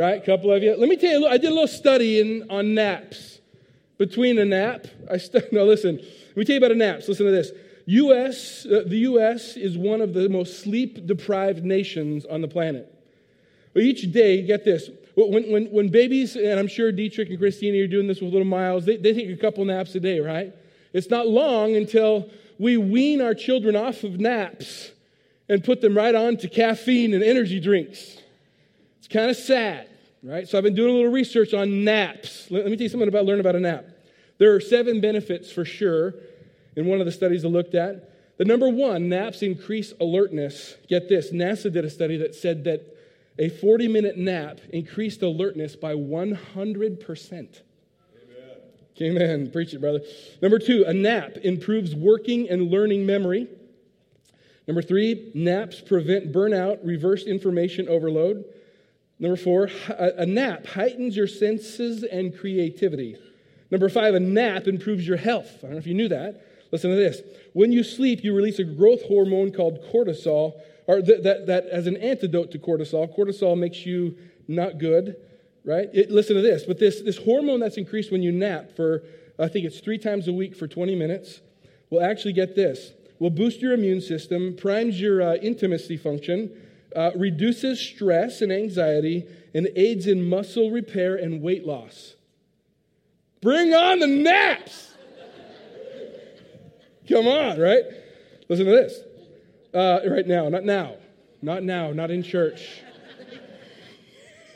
right? A couple of you. Let me tell you, I did a little study in, on naps. Between a nap, I st- no, listen. Let me tell you about a nap. listen to this. U.S. Uh, the U.S. is one of the most sleep-deprived nations on the planet. Each day, get this. When, when, when babies, and I'm sure Dietrich and Christina are doing this with little Miles, they, they take a couple naps a day, right? It's not long until we wean our children off of naps and put them right on to caffeine and energy drinks. It's kind of sad, right? So I've been doing a little research on naps. Let, me tell you something about learn about a nap. There are seven benefits for sure in one of the studies I looked at. The number one, naps increase alertness. Get this NASA did a study that said that a 40 minute nap increased alertness by 100%. Amen. Preach it, brother. Number two, a nap improves working and learning memory. Number three, naps prevent burnout, reverse information overload. Number four, a nap heightens your senses and creativity. Number five, a nap improves your health. I don't know if you knew that. Listen to this. When you sleep, you release a growth hormone called cortisol, or that, that, that as an antidote to cortisol. Cortisol makes you not good right? It, listen to this. But this, this hormone that's increased when you nap for, I think it's three times a week for 20 minutes, will actually get this. Will boost your immune system, primes your uh, intimacy function, uh, reduces stress and anxiety, and aids in muscle repair and weight loss. Bring on the naps! Come on, right? Listen to this. Uh, right now, not now, not now, not in church.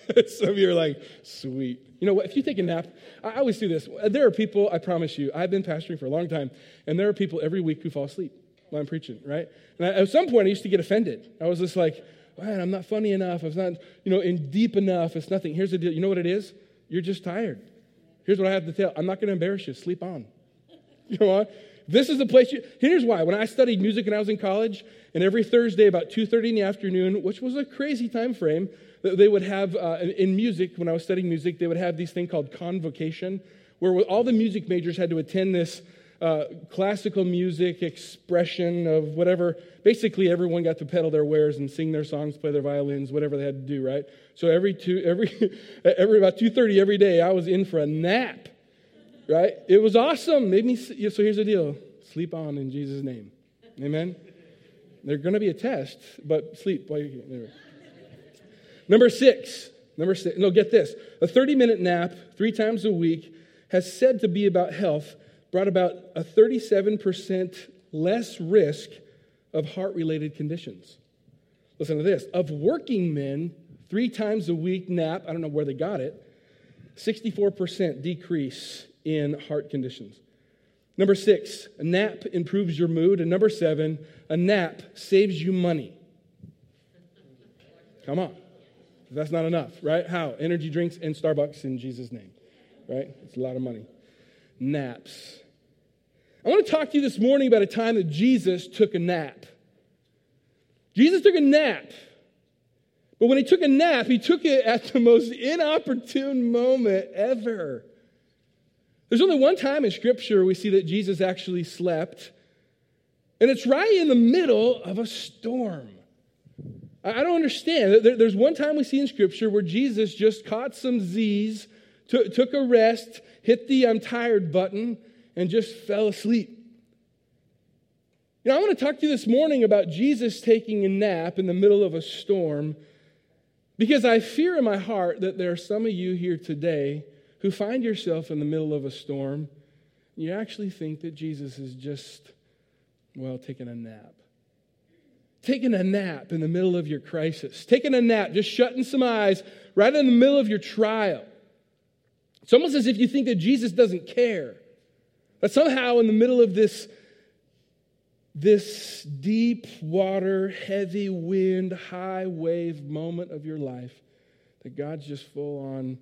Some of you are like, sweet. You know what? If you take a nap, I always do this. There are people, I promise you, I've been pastoring for a long time, and there are people every week who fall asleep while I'm preaching, right? And I, at some point, I used to get offended. I was just like, man, I'm not funny enough. I'm not, you know, in deep enough. It's nothing. Here's the deal. You know what it is? You're just tired. Here's what I have to tell. I'm not going to embarrass you. Sleep on. You know what? This is the place you, here's why. When I studied music when I was in college, and every Thursday about 2.30 in the afternoon, which was a crazy time frame, they would have, uh, in music, when I was studying music, they would have these thing called convocation, where all the music majors had to attend this uh, classical music expression of whatever. Basically, everyone got to peddle their wares and sing their songs, play their violins, whatever they had to do, right? So every two, every, every about 2.30 every day, I was in for a nap, right? It was awesome. Made me, so here's the deal. Sleep on in Jesus' name. Amen? There's going to be a test, but sleep while you're here. Number six, number six, no, get this. A 30 minute nap three times a week has said to be about health, brought about a 37% less risk of heart related conditions. Listen to this. Of working men, three times a week nap, I don't know where they got it, 64% decrease in heart conditions. Number six, a nap improves your mood. And number seven, a nap saves you money. Come on. That's not enough, right? How? Energy drinks and Starbucks in Jesus' name, right? It's a lot of money. Naps. I want to talk to you this morning about a time that Jesus took a nap. Jesus took a nap. But when he took a nap, he took it at the most inopportune moment ever. There's only one time in Scripture we see that Jesus actually slept, and it's right in the middle of a storm. I don't understand. There's one time we see in Scripture where Jesus just caught some Z's, took a rest, hit the I'm tired button, and just fell asleep. You know, I want to talk to you this morning about Jesus taking a nap in the middle of a storm because I fear in my heart that there are some of you here today who find yourself in the middle of a storm. And you actually think that Jesus is just, well, taking a nap taking a nap in the middle of your crisis, taking a nap, just shutting some eyes right in the middle of your trial. It's almost as if you think that Jesus doesn't care. That somehow in the middle of this, this deep water, heavy wind, high wave moment of your life, that God's just full on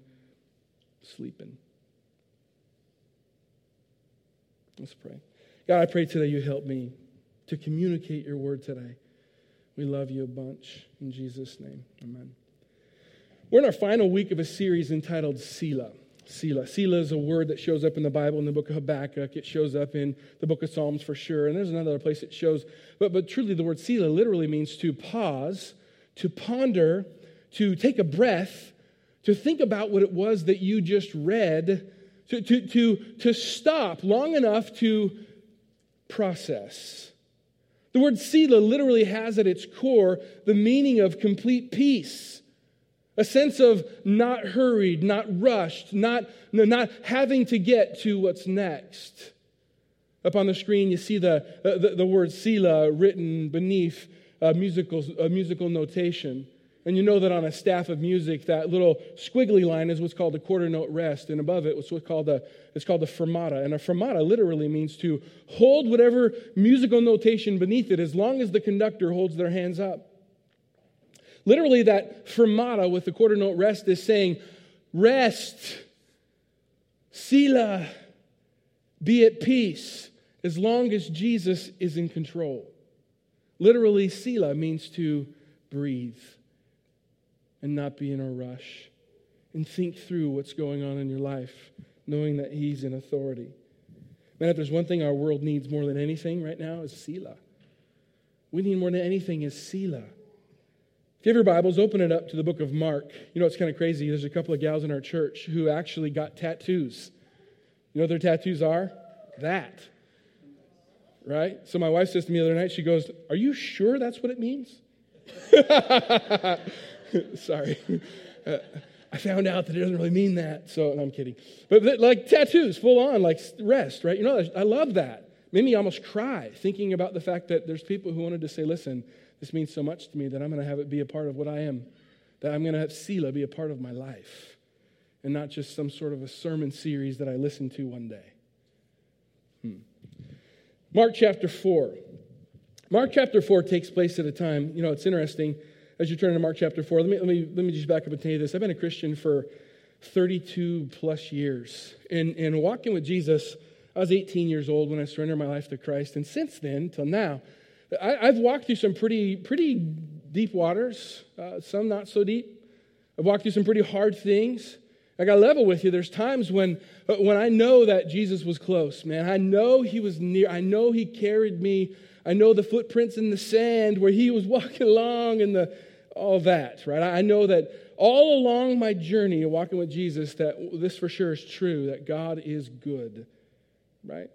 sleeping. Let's pray. God, I pray today you help me to communicate your word today. We love you a bunch. In Jesus' name, amen. We're in our final week of a series entitled Selah. Selah. Selah is a word that shows up in the Bible in the book of Habakkuk. It shows up in the book of Psalms for sure. And there's another place it shows. But, but truly, the word Selah literally means to pause, to ponder, to take a breath, to think about what it was that you just read, to, to, to, to stop long enough to process. The word Selah literally has at its core the meaning of complete peace. A sense of not hurried, not rushed, not, not having to get to what's next. Up on the screen, you see the, uh, the, the word Selah written beneath a musical, a musical notation. And you know that on a staff of music, that little squiggly line is what's called a quarter note rest, and above it, what's called a, it's called a fermata. And a fermata literally means to hold whatever musical notation beneath it as long as the conductor holds their hands up. Literally, that fermata with the quarter note rest is saying, Rest, Selah, be at peace, as long as Jesus is in control. Literally, Selah means to breathe and not be in a rush and think through what's going on in your life, knowing that He's in authority. Man, if there's one thing our world needs more than anything right now is Selah. We need more than anything is Selah. If you have your Bibles, open it up to the book of Mark. You know, it's kind of crazy. There's a couple of gals in our church who actually got tattoos. You know what their tattoos are? That. Right? So my wife says to me the other night, she goes, Are you sure that's what it means? Sorry. Uh, I found out that it doesn't really mean that. So no, I'm kidding. But like tattoos, full on, like rest, right? You know, I love that. Made me almost cry thinking about the fact that there's people who wanted to say, listen, this means so much to me that I'm going to have it be a part of what I am, that I'm going to have Selah be a part of my life, and not just some sort of a sermon series that I listen to one day. Hmm. Mark chapter 4. Mark chapter 4 takes place at a time, you know, it's interesting as you turn to Mark chapter 4, let me, let me, let me just back up and tell you this. I've been a Christian for 32 plus years. And, and walking with Jesus, I was 18 years old when I surrendered my life to Christ. And since then, till now, I, have walked through some pretty, pretty deep waters, uh, some not so deep. I've walked through some pretty hard things. I got level with you. There's times when, uh, when I know that Jesus was close, man. I know he was near. I know he carried me. I know the footprints in the sand where he was walking along and the, all that, right? I know that all along my journey of walking with Jesus, that this for sure is true, that God is good, right?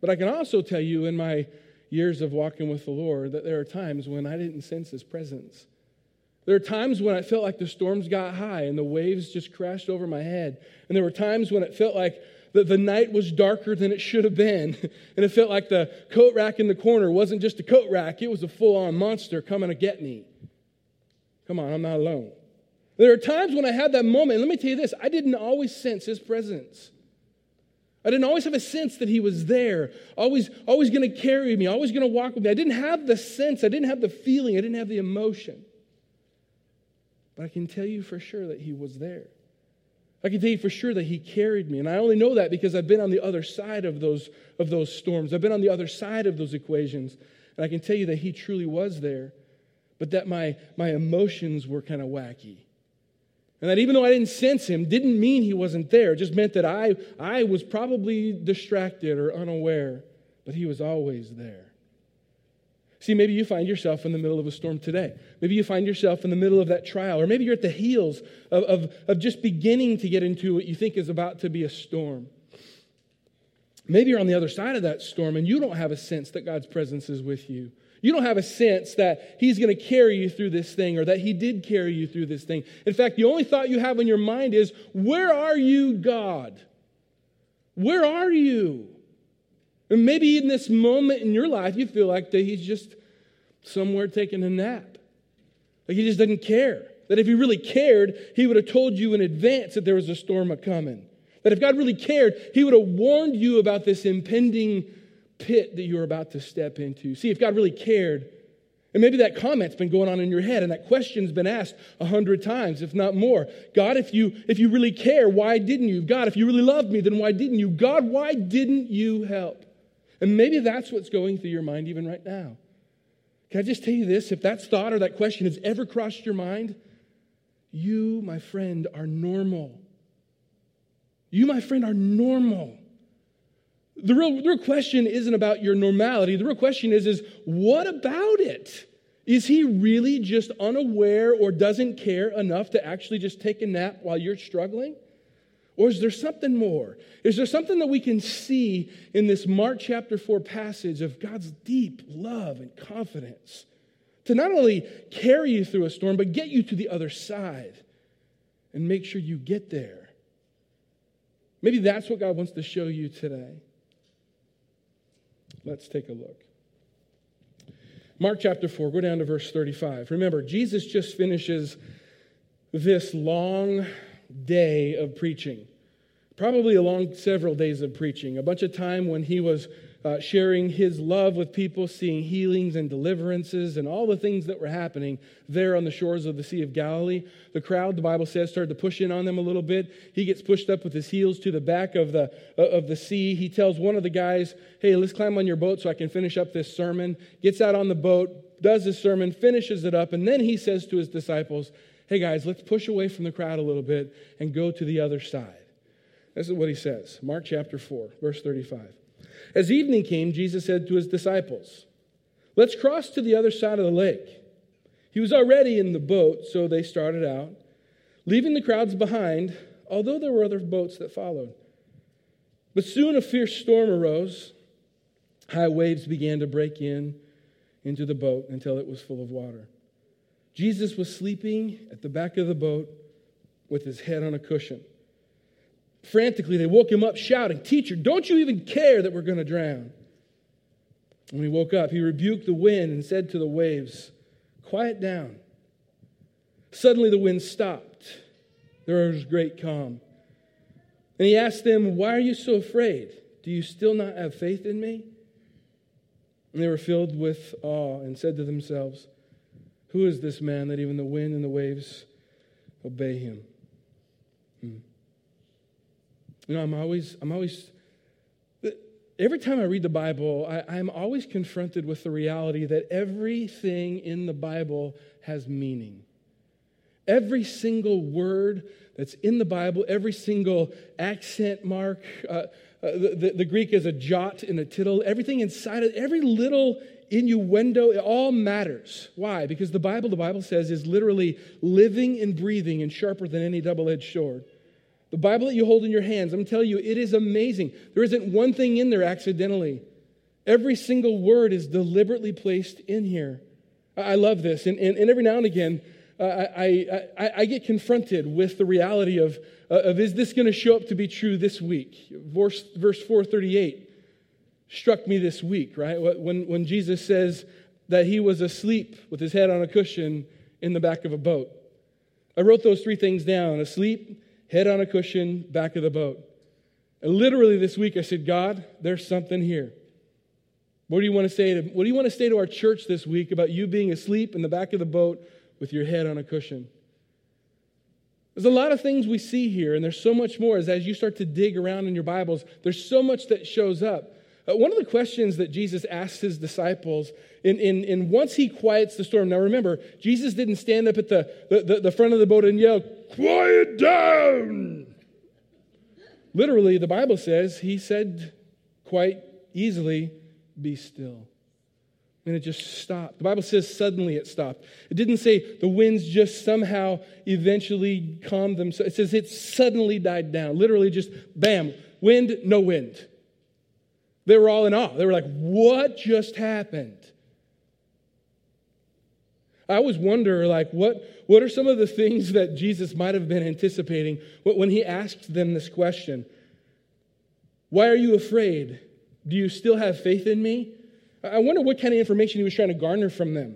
But I can also tell you in my years of walking with the Lord that there are times when I didn't sense his presence. There are times when I felt like the storms got high and the waves just crashed over my head. And there were times when it felt like the, the night was darker than it should have been. And it felt like the coat rack in the corner wasn't just a coat rack, it was a full on monster coming to get me. Come on, I'm not alone. There are times when I had that moment, let me tell you this I didn't always sense his presence. I didn't always have a sense that he was there, always, always going to carry me, always going to walk with me. I didn't have the sense, I didn't have the feeling, I didn't have the emotion. But I can tell you for sure that he was there. I can tell you for sure that he carried me. And I only know that because I've been on the other side of those, of those storms. I've been on the other side of those equations. And I can tell you that he truly was there but that my, my emotions were kind of wacky. And that even though I didn't sense him, didn't mean he wasn't there. It just meant that I, I was probably distracted or unaware, but he was always there. See, maybe you find yourself in the middle of a storm today. Maybe you find yourself in the middle of that trial, or maybe you're at the heels of, of, of just beginning to get into what you think is about to be a storm. Maybe you're on the other side of that storm and you don't have a sense that God's presence is with you. You don't have a sense that He's going to carry you through this thing or that He did carry you through this thing. In fact, the only thought you have in your mind is, Where are you, God? Where are you? And maybe in this moment in your life, you feel like that He's just somewhere taking a nap. Like He just doesn't care. That if He really cared, He would have told you in advance that there was a storm a coming. That if God really cared, He would have warned you about this impending pit that you're about to step into. See, if God really cared, and maybe that comment's been going on in your head and that question's been asked a hundred times, if not more. God, if you, if you really care, why didn't you? God, if you really loved me, then why didn't you? God, why didn't you help? And maybe that's what's going through your mind even right now. Can I just tell you this? If that thought or that question has ever crossed your mind, you, my friend, are normal. You, my friend, are normal. The real, the real question isn't about your normality. The real question is, is what about it? Is he really just unaware or doesn't care enough to actually just take a nap while you're struggling? Or is there something more? Is there something that we can see in this Mark chapter 4 passage of God's deep love and confidence to not only carry you through a storm, but get you to the other side and make sure you get there? Maybe that's what God wants to show you today. Let's take a look. Mark chapter 4, go down to verse 35. Remember, Jesus just finishes this long day of preaching, probably along several days of preaching, a bunch of time when he was uh, sharing his love with people, seeing healings and deliverances and all the things that were happening there on the shores of the Sea of Galilee. The crowd, the Bible says, started to push in on them a little bit. He gets pushed up with his heels to the back of the, uh, of the sea. He tells one of the guys, Hey, let's climb on your boat so I can finish up this sermon. Gets out on the boat, does his sermon, finishes it up, and then he says to his disciples, Hey guys, let's push away from the crowd a little bit and go to the other side. This is what he says Mark chapter 4, verse 35. As evening came, Jesus said to his disciples, Let's cross to the other side of the lake. He was already in the boat, so they started out, leaving the crowds behind, although there were other boats that followed. But soon a fierce storm arose. High waves began to break in into the boat until it was full of water. Jesus was sleeping at the back of the boat with his head on a cushion. Frantically, they woke him up shouting, Teacher, don't you even care that we're going to drown? When he woke up, he rebuked the wind and said to the waves, Quiet down. Suddenly, the wind stopped. There was great calm. And he asked them, Why are you so afraid? Do you still not have faith in me? And they were filled with awe and said to themselves, Who is this man that even the wind and the waves obey him? You know, I'm always, I'm always, every time I read the Bible, I, I'm always confronted with the reality that everything in the Bible has meaning. Every single word that's in the Bible, every single accent mark, uh, uh, the, the, the, Greek is a jot and a tittle, everything inside it, every little innuendo, it all matters. Why? Because the Bible, the Bible says, is literally living and breathing and sharper than any double edged sword. The Bible that you hold in your hands, I'm telling you, it is amazing. There isn't one thing in there accidentally. Every single word is deliberately placed in here. I love this. And, and, and every now and again, uh, I, I, I, get confronted with the reality of, uh, of is this going to show up to be true this week? Verse, verse 438 struck me this week, right? When, when Jesus says that he was asleep with his head on a cushion in the back of a boat. I wrote those three things down asleep, head on a cushion, back of the boat. And literally this week I said, God, there's something here. What do you want to say to what do you want to say to our church this week about you being asleep in the back of the boat with your head on a cushion? There's a lot of things we see here, and there's so much more as, as you start to dig around in your Bibles, there's so much that shows up. Uh, one of the questions that Jesus asked his disciples, in, in, in once he quiets the storm, now remember, Jesus didn't stand up at the, the, the front of the boat and yell, Quiet down! Literally, the Bible says he said quite easily, Be still. And it just stopped. The Bible says suddenly it stopped. It didn't say the winds just somehow eventually calmed themselves. It says it suddenly died down. Literally, just bam, wind, no wind. They were all in awe. They were like, what just happened? I always wonder, like, what, what are some of the things that Jesus might have been anticipating when he asked them this question? Why are you afraid? Do you still have faith in me? I wonder what kind of information he was trying to garner from them.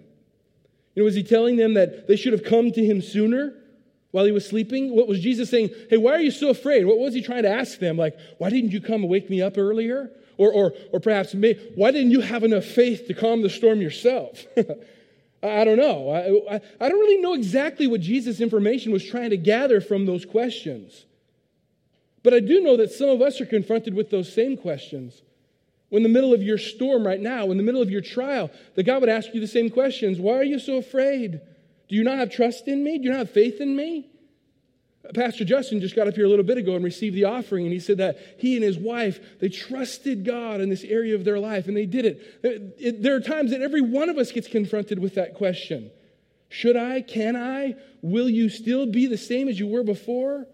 You know, was he telling them that they should have come to him sooner while he was sleeping? What was Jesus saying? Hey, why are you so afraid? What was he trying to ask them? Like, why didn't you come and wake me up earlier? Or, or, or perhaps, why didn't you have enough faith to calm the storm yourself? I don't know. I, I, I don't really know exactly what Jesus' information was trying to gather from those questions. But I do know that some of us are confronted with those same questions. When in the middle of your storm right now, in the middle of your trial, that God would ask you the same questions Why are you so afraid? Do you not have trust in me? Do you not have faith in me? Pastor Justin just got up here a little bit ago and received the offering, and he said that he and his wife, they trusted God in this area of their life, and they did it. There are times that every one of us gets confronted with that question Should I? Can I? Will you still be the same as you were before?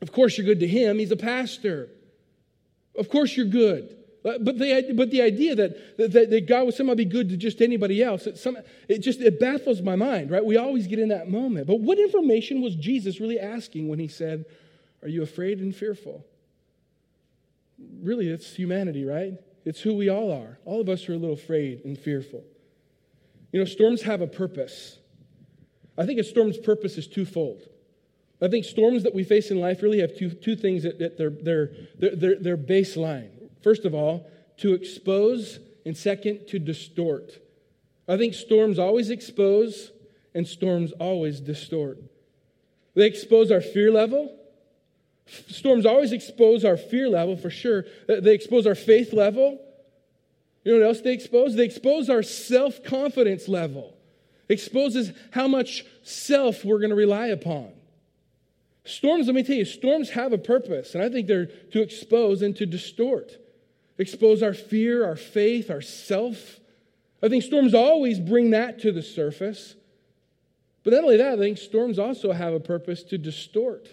Of course, you're good to him. He's a pastor. Of course, you're good. Uh, but the, but the idea that, that, that God would somehow be good to just anybody else, it, some, it just it baffles my mind, right? We always get in that moment. But what information was Jesus really asking when he said, Are you afraid and fearful? Really, it's humanity, right? It's who we all are. All of us are a little afraid and fearful. You know, storms have a purpose. I think a storm's purpose is twofold. I think storms that we face in life really have two, two things that, that they're, they're, they're, they're baseline. First of all, to expose, and second, to distort. I think storms always expose, and storms always distort. They expose our fear level. Storms always expose our fear level for sure. Uh, they expose our faith level. You know what else they expose? They expose our self confidence level. Exposes how much self we're going to rely upon. Storms, let me tell you, storms have a purpose, and I think they're to expose and to distort expose our fear, our faith, our self. I think storms always bring that to the surface. But not only that, I think storms also have a purpose to distort.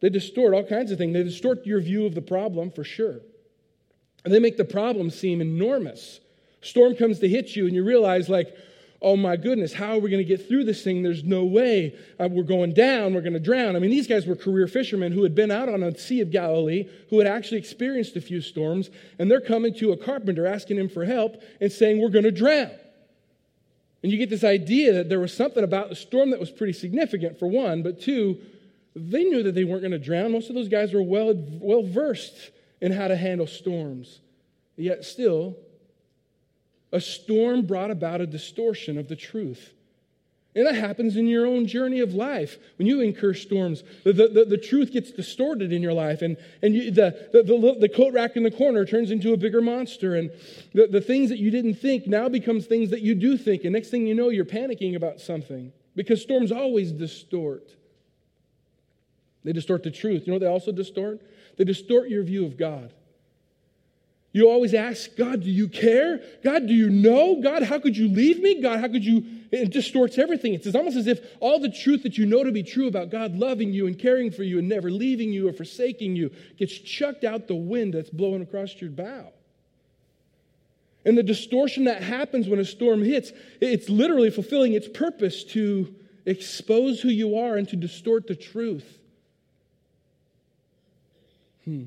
They distort all kinds of things. They distort your view of the problem for sure. And they make the problem seem enormous. Storm comes to hit you, and you realize, like, oh my goodness, how are we going to get through this thing? There's no way. Uh, we're going down. We're going to drown. I mean, these guys were career fishermen who had been out on the Sea of Galilee, who had actually experienced a few storms, and they're coming to a carpenter asking him for help and saying, We're going to drown. And you get this idea that there was something about the storm that was pretty significant, for one, but two, they knew that they weren't going to drown. Most of those guys were well, well versed in how to handle storms. Yet still, a storm brought about a distortion of the truth. And that happens in your own journey of life. When you incur storms, the, the, the truth gets distorted in your life, and, and you, the, the, the, the, coat rack in the corner turns into a bigger monster. And the, the things that you didn't think now becomes things that you do think. And next thing you know, you're panicking about something because storms always distort. They distort the truth. You know what they also distort? They distort your view of God. You always ask, God, do you care? God, do you know? God, how could you leave me? God, how could you? It distorts everything. It's almost as if all the truth that you know to be true about God loving you and caring for you and never leaving you or forsaking you gets chucked out the wind that's blowing across your bow. And the distortion that happens when a storm hits, it's literally fulfilling its purpose to expose who you are and to distort the truth. Hmm.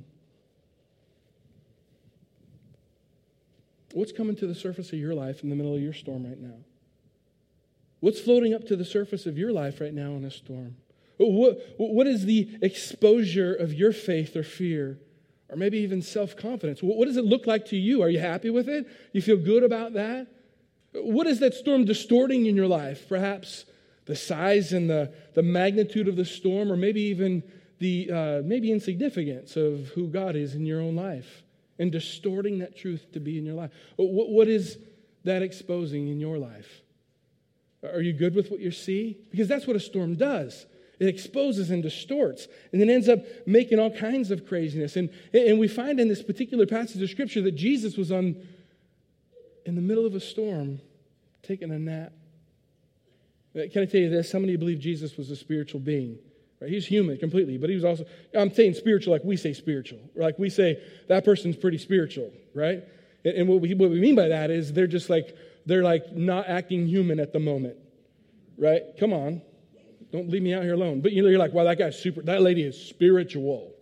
What's coming to the surface of your life in the middle of your storm right now? What's floating up to the surface of your life right now in a storm? What, what is the exposure of your faith or fear, or maybe even self confidence? What does it look like to you? Are you happy with it? You feel good about that? What is that storm distorting in your life? Perhaps the size and the, the magnitude of the storm, or maybe even the uh, maybe insignificance of who God is in your own life and distorting that truth to be in your life. What, what is that exposing in your life? Are you good with what you see? Because that's what a storm does. It exposes and distorts and then ends up making all kinds of craziness. And, and we find in this particular passage of scripture that Jesus was on in the middle of a storm taking a nap. Can I tell you this? How many believe Jesus was a spiritual being? Right? He's human completely, but he was also, I'm saying spiritual like we say spiritual. Like we say, that person's pretty spiritual, right? And, and what, we, what we mean by that is they're just like, they're like not acting human at the moment, right? Come on. Don't leave me out here alone. But you're like, wow, that guy's super, that lady is spiritual,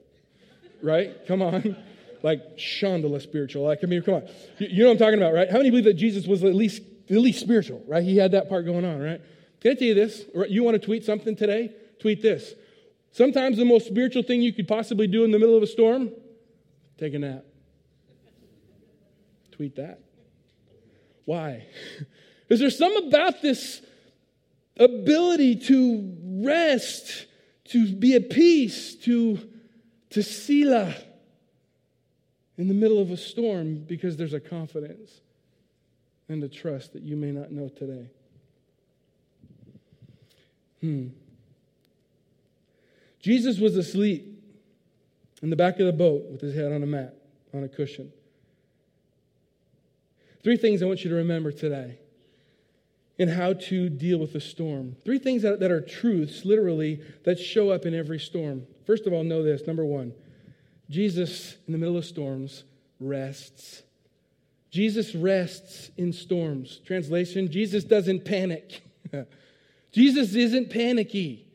right? Come on. Like Chandala spiritual. Like, I mean, come on. You, you know what I'm talking about, right? How many believe that Jesus was at least, at least spiritual, right? He had that part going on, right? Can I tell you this? You want to tweet something today? Tweet this. Sometimes the most spiritual thing you could possibly do in the middle of a storm, take a nap. Tweet that. Why? Is there some about this ability to rest, to be at peace, to, to Selah in the middle of a storm because there's a confidence and a trust that you may not know today? Hmm. Jesus was asleep in the back of the boat with his head on a mat, on a cushion. Three things I want you to remember today in how to deal with the storm. Three things that, that are truths, literally, that show up in every storm. First of all, know this. Number one, Jesus, in the middle of storms, rests. Jesus rests in storms. Translation Jesus doesn't panic. Jesus isn't panicky.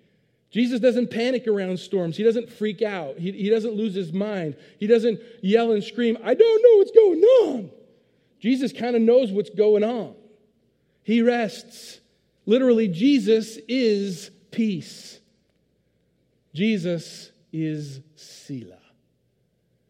Jesus doesn't panic around storms. He doesn't freak out. He, he doesn't lose his mind. He doesn't yell and scream, I don't know what's going on. Jesus kind of knows what's going on. He rests. Literally, Jesus is peace. Jesus is Selah.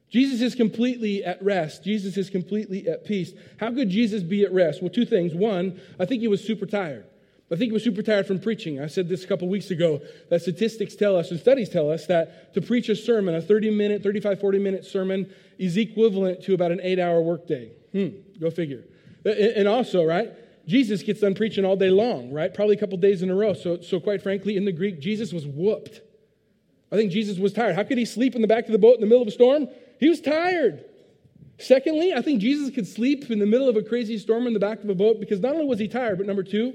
Jesus is completely at rest. Jesus is completely at peace. How could Jesus be at rest? Well, two things. One, I think he was super tired. I think he was super tired from preaching. I said this a couple weeks ago that statistics tell us and studies tell us that to preach a sermon, a 30 minute, 35, 40 minute sermon, is equivalent to about an eight hour workday. Hmm, go figure. And also, right, Jesus gets done preaching all day long, right? Probably a couple days in a row. So, so quite frankly, in the Greek, Jesus was whooped. I think Jesus was tired. How could he sleep in the back of the boat in the middle of a storm? He was tired. Secondly, I think Jesus could sleep in the middle of a crazy storm in the back of a boat because not only was he tired, but number two,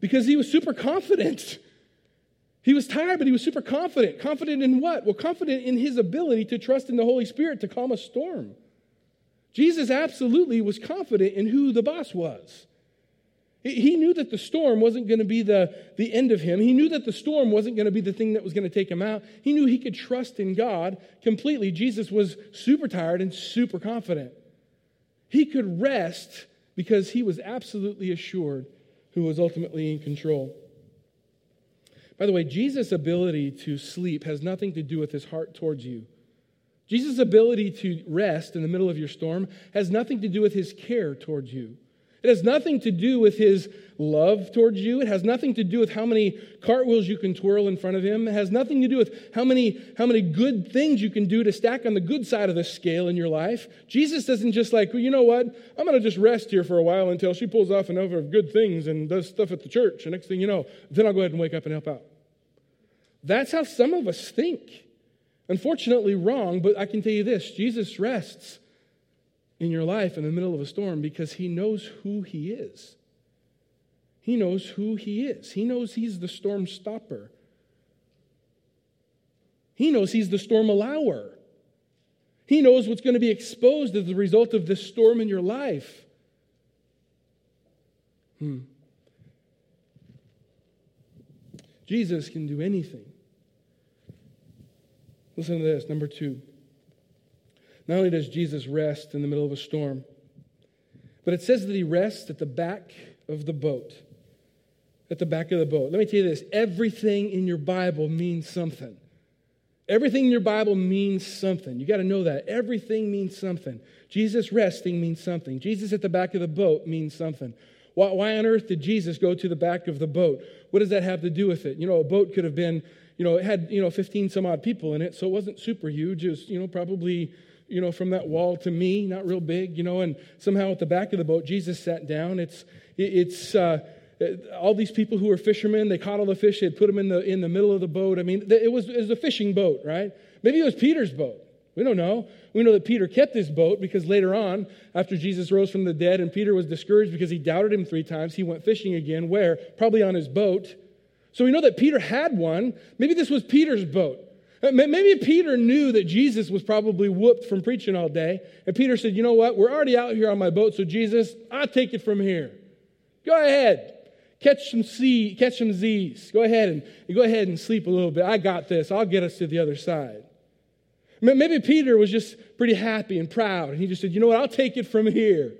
because he was super confident. He was tired, but he was super confident. Confident in what? Well, confident in his ability to trust in the Holy Spirit to calm a storm. Jesus absolutely was confident in who the boss was. He knew that the storm wasn't going to be the, the end of him. He knew that the storm wasn't going to be the thing that was going to take him out. He knew he could trust in God completely. Jesus was super tired and super confident. He could rest because he was absolutely assured who was ultimately in control. By the way, Jesus' ability to sleep has nothing to do with his heart towards you. Jesus' ability to rest in the middle of your storm has nothing to do with his care towards you. It has nothing to do with his love towards you. It has nothing to do with how many cartwheels you can twirl in front of him. It has nothing to do with how many, how many good things you can do to stack on the good side of the scale in your life. Jesus doesn't just like, well, you know what? I'm going to just rest here for a while until she pulls off enough of good things and does stuff at the church. And next thing you know, then I'll go ahead and wake up and help out. That's how some of us think. Unfortunately, wrong, but I can tell you this Jesus rests in your life in the middle of a storm because He knows who He is. He knows who He is. He knows He's the storm stopper. He knows He's the storm allower. He knows what's going to be exposed as the result of this storm in your life. Hmm. Jesus can do anything. Listen to this. Number two. Not only does Jesus rest in the middle of a storm, but it says that he rests at the back of the boat. At the back of the boat. Let me tell you this everything in your Bible means something. Everything in your Bible means something. You got to know that. Everything means something. Jesus resting means something. Jesus at the back of the boat means something. Why, why, on earth did Jesus go to the back of the boat? What does that have to do with it? You know, a boat could have been, you know, it had, you know, 15 some odd people in it, so it wasn't super huge. It was, you know, probably you know, from that wall to me, not real big, you know, and somehow at the back of the boat, Jesus sat down. It's, it's, uh, all these people who were fishermen, they caught all the fish, they'd put them in the, in the middle of the boat. I mean, it was, it was a fishing boat, right? Maybe it was Peter's boat. We don't know. We know that Peter kept this boat because later on, after Jesus rose from the dead and Peter was discouraged because he doubted him three times, he went fishing again. Where? Probably on his boat. So we know that Peter had one. Maybe this was Peter's boat. Uh, maybe Peter knew that Jesus was probably whooped from preaching all day. And Peter said, You know what? We're already out here on my boat, so Jesus, I'll take it from here. Go ahead. Catch some catch some Z's. Go ahead and go ahead and sleep a little bit. I got this. I'll get us to the other side. Maybe Peter was just pretty happy and proud, and he just said, You know what? I'll take it from here.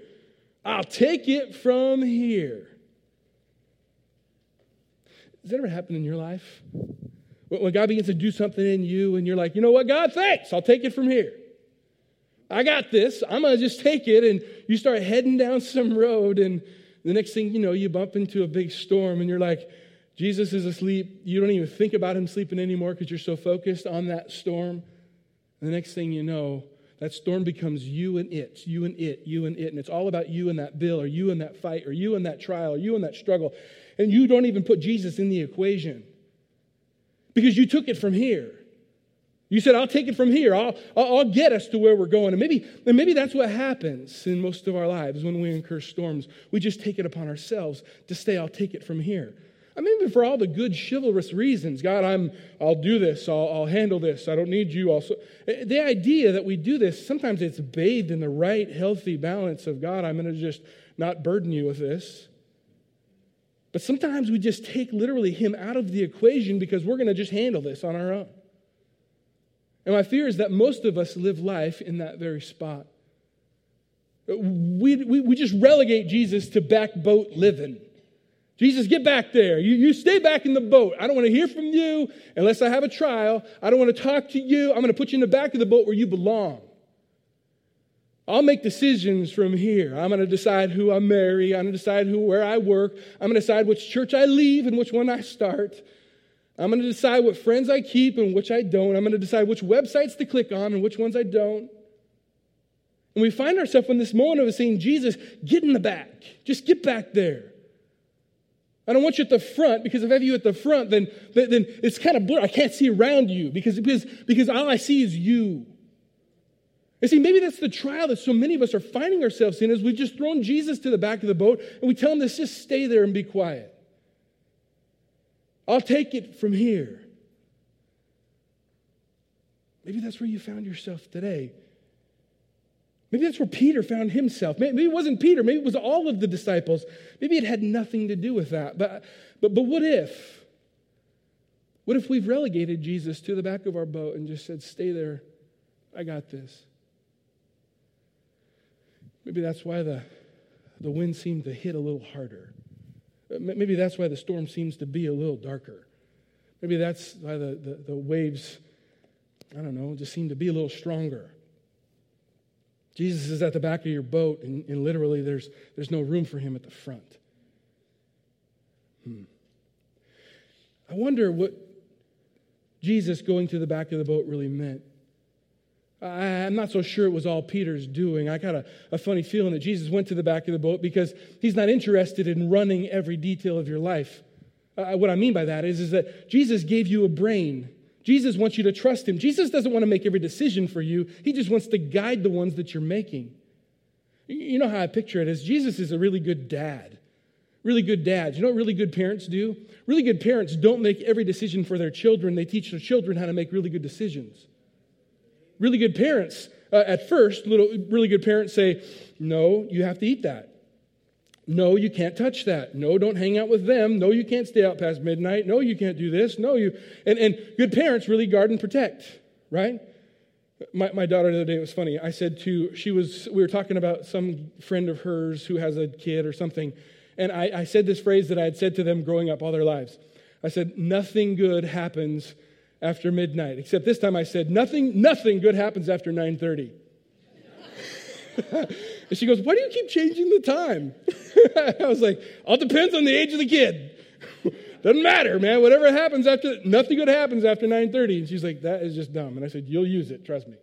I'll take it from here. Has that ever happened in your life? When God begins to do something in you and you're like, you know what, God, thanks. I'll take it from here. I got this. I'm to just take it. And you start heading down some road. And the next thing you know, you bump into a big storm and you're like, Jesus is asleep. You don't even think about him sleeping anymore because you're so focused on that storm. And the next thing you know, that storm becomes you and it, you and it, you and it. And it's all about you and that bill, or you and that fight, or you and that trial, or you and that struggle. And you don't even put Jesus in the equation because you took it from here. You said, I'll take it from here. I'll, I'll, get us to where we're going. And maybe, and maybe that's what happens in most of our lives when we incur storms. We just take it upon ourselves to say, I'll take it from here. I mean, for all the good chivalrous reasons, God, I'm, I'll do this. I'll, I'll handle this. I don't need you. Also, eh, the idea that we do this, sometimes it's bathed in the right, healthy balance of God. I'm going to just not burden you with this. But sometimes we just take literally Him out of the equation because we're going to just handle this on our own. And my fear is that most of us live life in that very spot. We, we, we just relegate Jesus to back boat living. Jesus, get back there. You, you stay back in the boat. I don't want to hear from you unless I have a trial. I don't want to talk to you. I'm going to put you in the back of the boat where you belong. I'll make decisions from here. I'm going to decide who I marry. I'm going to decide who, where I work. I'm going to decide which church I leave and which one I start. I'm going to decide what friends I keep and which I don't. I'm going to decide which websites to click on and which ones I don't. And we find ourselves in this moment of saying, Jesus, get in the back. Just get back there. I don't want you at the front because if I have you at the front, then, then it's kind of blurry. I can't see around you because, because, because all I see is you. And see, maybe that's the trial that so many of us are finding ourselves in is we've just thrown Jesus to the back of the boat and we tell him to just stay there and be quiet. I'll take it from here. Maybe that's where you found yourself today. Maybe that's where Peter found himself. Maybe it wasn't Peter. Maybe it was all of the disciples. Maybe it had nothing to do with that. But, but, but what if? What if we've relegated Jesus to the back of our boat and just said, Stay there. I got this. Maybe that's why the, the wind seemed to hit a little harder. Maybe that's why the storm seems to be a little darker. Maybe that's why the, the, the waves, I don't know, just seem to be a little stronger. Jesus is at the back of your boat, and, and literally there's, there's no room for him at the front. Hmm. I wonder what Jesus going to the back of the boat really meant. I'm not so sure it was all Peter's doing. I got a, a, funny feeling that Jesus went to the back of the boat because he's not interested in running every detail of your life. Uh, what I mean by that is, is that Jesus gave you a brain. Jesus wants you to trust him. Jesus doesn't want to make every decision for you, he just wants to guide the ones that you're making. You know how I picture it is Jesus is a really good dad. Really good dads. You know what really good parents do? Really good parents don't make every decision for their children, they teach their children how to make really good decisions really good parents, uh, at first, little really good parents say, No, you have to eat that. No, you can't touch that. No, don't hang out with them. No, you can't stay out past midnight. No, you can't do this. No, you. And, and good parents really guard and protect, right? My, my daughter the other day, it was funny. I said to, she was, we were talking about some friend of hers who has a kid or something. And I, I said this phrase that I had said to them growing up all their lives. I said, Nothing good happens after midnight. Except this time I said, nothing, nothing good happens after 9:30. and she goes, Why do you keep changing the time? I was like, All depends on the age of the kid. Doesn't matter, man. Whatever happens after nothing good happens after 9:30. And she's like, That is just dumb. And I said, You'll use it, trust me.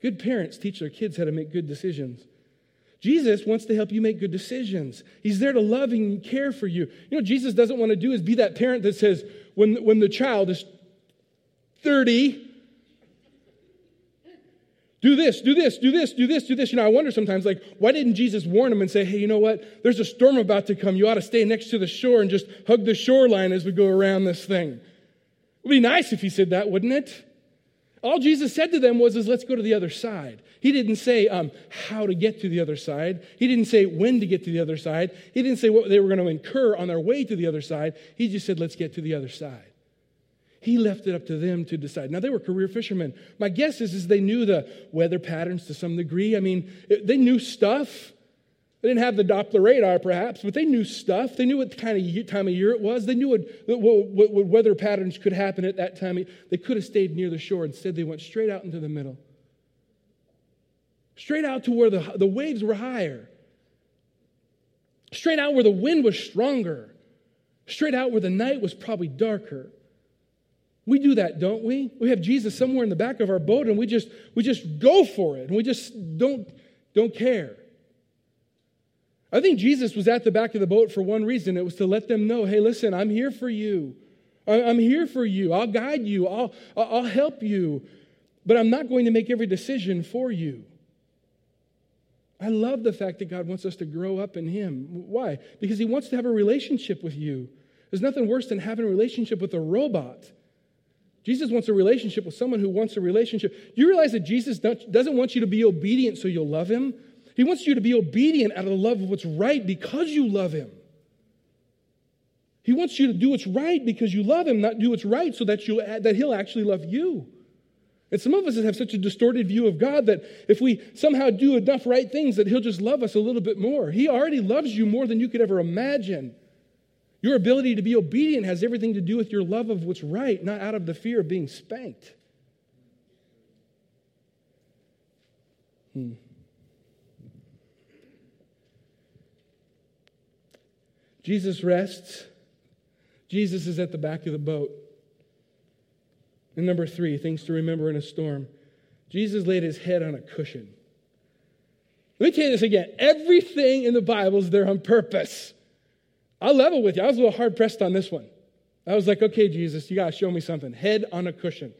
good parents teach their kids how to make good decisions. Jesus wants to help you make good decisions. He's there to love and care for you. You know, Jesus doesn't want to do is be that parent that says, when, when the child is 30, do this, do this, do this, do this, do this. You know, I wonder sometimes, like, why didn't Jesus warn them and say, hey, you know what? There's a storm about to come. You ought to stay next to the shore and just hug the shoreline as we go around this thing. It would be nice if he said that, wouldn't it? All Jesus said to them was, is let's go to the other side. He didn't say um, how to get to the other side. He didn't say when to get to the other side. He didn't say what they were going to incur on their way to the other side. He just said, let's get to the other side. He left it up to them to decide. Now, they were career fishermen. My guess is, is they knew the weather patterns to some degree. I mean, they knew stuff. They didn't have the Doppler radar, perhaps, but they knew stuff. They knew what kind of time of year it was. They knew what, what, what weather patterns could happen at that time. They could have stayed near the shore. Instead, they went straight out into the middle, straight out to where the, the waves were higher, straight out where the wind was stronger, straight out where the night was probably darker. We do that, don't we? We have Jesus somewhere in the back of our boat and we just we just go for it and we just don't don't care. I think Jesus was at the back of the boat for one reason. It was to let them know hey, listen, I'm here for you. I'm here for you. I'll guide you. I'll, I'll help you. But I'm not going to make every decision for you. I love the fact that God wants us to grow up in Him. Why? Because He wants to have a relationship with you. There's nothing worse than having a relationship with a robot. Jesus wants a relationship with someone who wants a relationship. You realize that Jesus doesn't want you to be obedient so you'll love Him? He wants you to be obedient out of the love of what's right because you love Him. He wants you to do what's right because you love Him, not do what's right so that, you that He'll actually love you. And some of us have such a distorted view of God that if we somehow do enough right things, that He'll just love us a little bit more. He already loves you more than you could ever imagine. Your ability to be obedient has everything to do with your love of what's right, not out of the fear of being spanked. Hmm. Jesus rests. Jesus is at the back of the boat. And number three, things to remember in a storm. Jesus laid his head on a cushion. Let me tell you this again. Everything in the Bible is there on purpose. I'll level with you. I was a little hard pressed on this one. I was like, okay, Jesus, you got to show me something. Head on a cushion.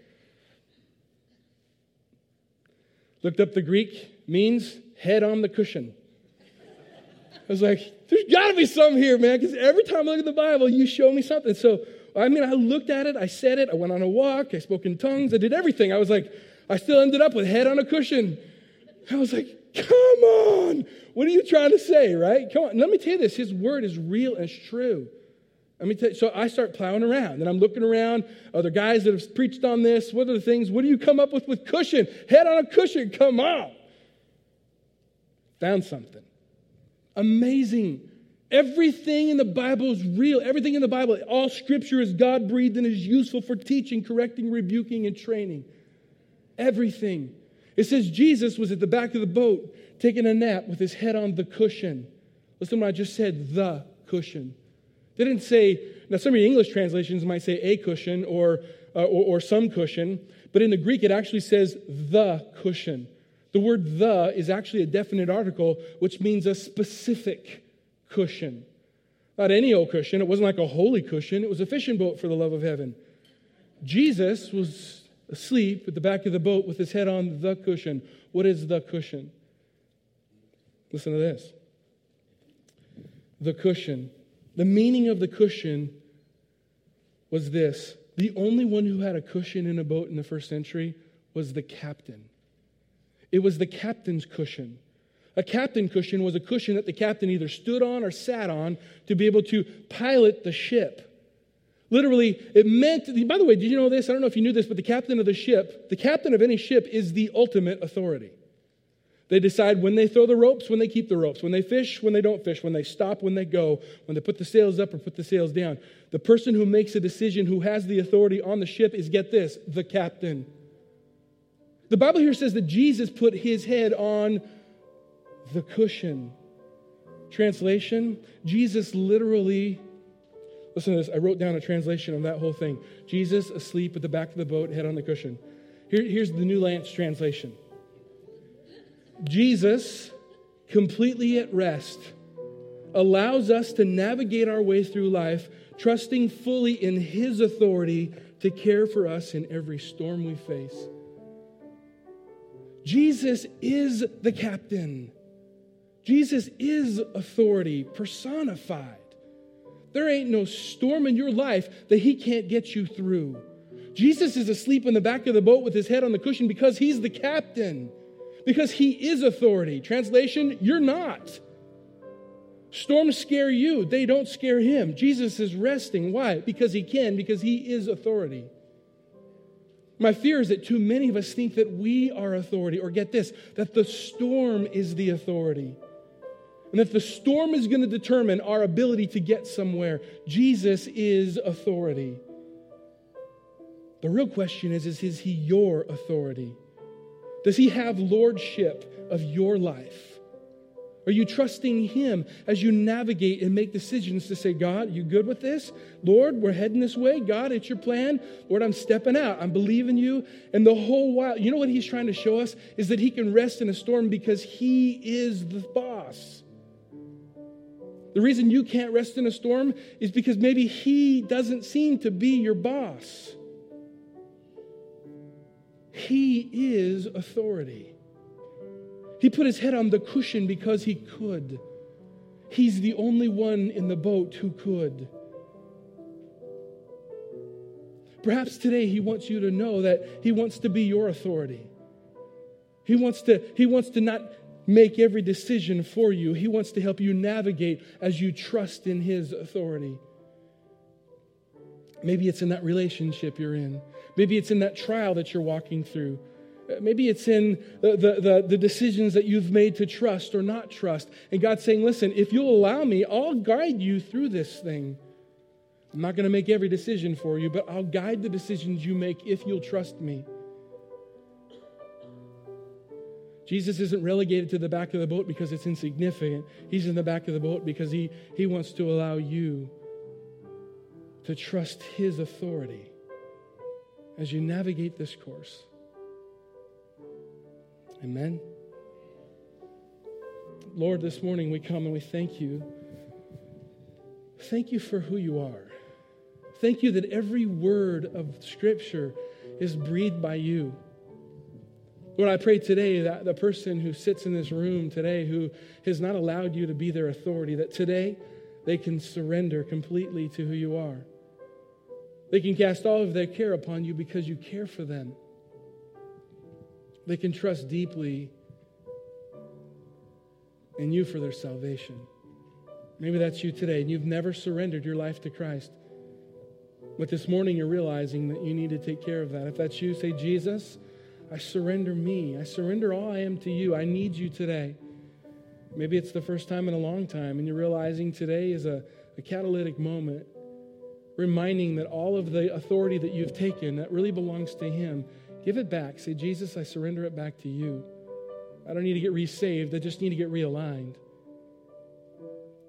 Looked up the Greek, means head on the cushion. Was like, there's got to be some here, man, because every time I look at the Bible, you show me something. So, I mean, I looked at it, I said it, I went on a walk, I spoke in tongues, I did everything. I was like, I still ended up with head on a cushion. I was like, come on. What are you trying to say, right? Come on. Let me tell you this His word is real and it's true. Let me tell you, so I start plowing around and I'm looking around. Other guys that have preached on this. What are the things? What do you come up with with cushion? Head on a cushion. Come on. Found something. Amazing. Everything in the Bible is real. Everything in the Bible, all scripture is God breathed and is useful for teaching, correcting, rebuking, and training. Everything. It says Jesus was at the back of the boat taking a nap with his head on the cushion. Listen to what I just said the cushion. They didn't say, now some of your English translations might say a cushion or, uh, or, or some cushion, but in the Greek it actually says the cushion. The word the is actually a definite article, which means a specific cushion. Not any old cushion. It wasn't like a holy cushion, it was a fishing boat for the love of heaven. Jesus was asleep at the back of the boat with his head on the cushion. What is the cushion? Listen to this. The cushion. The meaning of the cushion was this the only one who had a cushion in a boat in the first century was the captain. It was the captain's cushion. A captain cushion was a cushion that the captain either stood on or sat on to be able to pilot the ship. Literally, it meant, by the way, did you know this? I don't know if you knew this, but the captain of the ship, the captain of any ship is the ultimate authority. They decide when they throw the ropes, when they keep the ropes, when they fish, when they don't fish, when they stop, when they go, when they put the sails up or put the sails down. The person who makes a decision, who has the authority on the ship, is get this, the captain. The Bible here says that Jesus put his head on the cushion. Translation Jesus literally, listen to this. I wrote down a translation of that whole thing. Jesus asleep at the back of the boat, head on the cushion. Here, here's the New Lance translation Jesus, completely at rest, allows us to navigate our way through life, trusting fully in his authority to care for us in every storm we face. Jesus is the captain. Jesus is authority personified. There ain't no storm in your life that he can't get you through. Jesus is asleep in the back of the boat with his head on the cushion because he's the captain, because he is authority. Translation, you're not. Storms scare you, they don't scare him. Jesus is resting. Why? Because he can, because he is authority. My fear is that too many of us think that we are authority, or get this, that the storm is the authority. And that the storm is going to determine our ability to get somewhere. Jesus is authority. The real question is, is, is he your authority? Does he have lordship of your life? Are you trusting Him as you navigate and make decisions to say, God, you good with this? Lord, we're heading this way. God, it's your plan. Lord, I'm stepping out. I'm believing you. And the whole while, you know what He's trying to show us? Is that He can rest in a storm because He is the boss. The reason you can't rest in a storm is because maybe He doesn't seem to be your boss. He is authority. He put his head on the cushion because he could. He's the only one in the boat who could. Perhaps today he wants you to know that he wants to be your authority. He wants to, he wants to not make every decision for you. He wants to help you navigate as you trust in his authority. Maybe it's in that relationship you're in. Maybe it's in that trial that you're walking through. Uh, maybe it's in the, the, the, decisions that you've made to trust or not trust. And God's saying, listen, if you'll allow me, I'll guide you through this thing. I'm not going to make every decision for you, but I'll guide the decisions you make if you'll trust me. Jesus isn't relegated to the back of the boat because it's insignificant. He's in the back of the boat because he, he wants to allow you to trust his authority as you navigate this course. Amen. Lord, this morning we come and we thank you. Thank you for who you are. Thank you that every word of Scripture is breathed by you. Lord, I pray today that the person who sits in this room today who has not allowed you to be their authority, that today they can surrender completely to who you are. They can cast all of their care upon you because you care for them. They can trust deeply in you for their salvation. Maybe that's you today, and you've never surrendered your life to Christ. But this morning you're realizing that you need to take care of that. If that's you, say, Jesus, I surrender me. I surrender all I am to you. I need you today. Maybe it's the first time in a long time, and you're realizing today is a, a catalytic moment reminding that all of the authority that you've taken that really belongs to Him, give it back. Say, Jesus, I surrender it back to you. I don't need to get resaved, I just need to get realigned.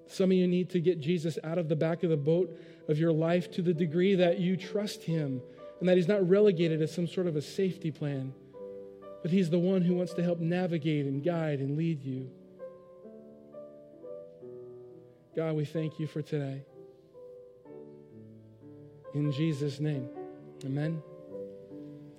Some of you need to get Jesus out of the back of the boat of your life to the degree that you trust Him and that He's not relegated as some sort of a safety plan, but He's the one who wants to help navigate and guide and lead you. God, we thank you for today. In Jesus' name, amen.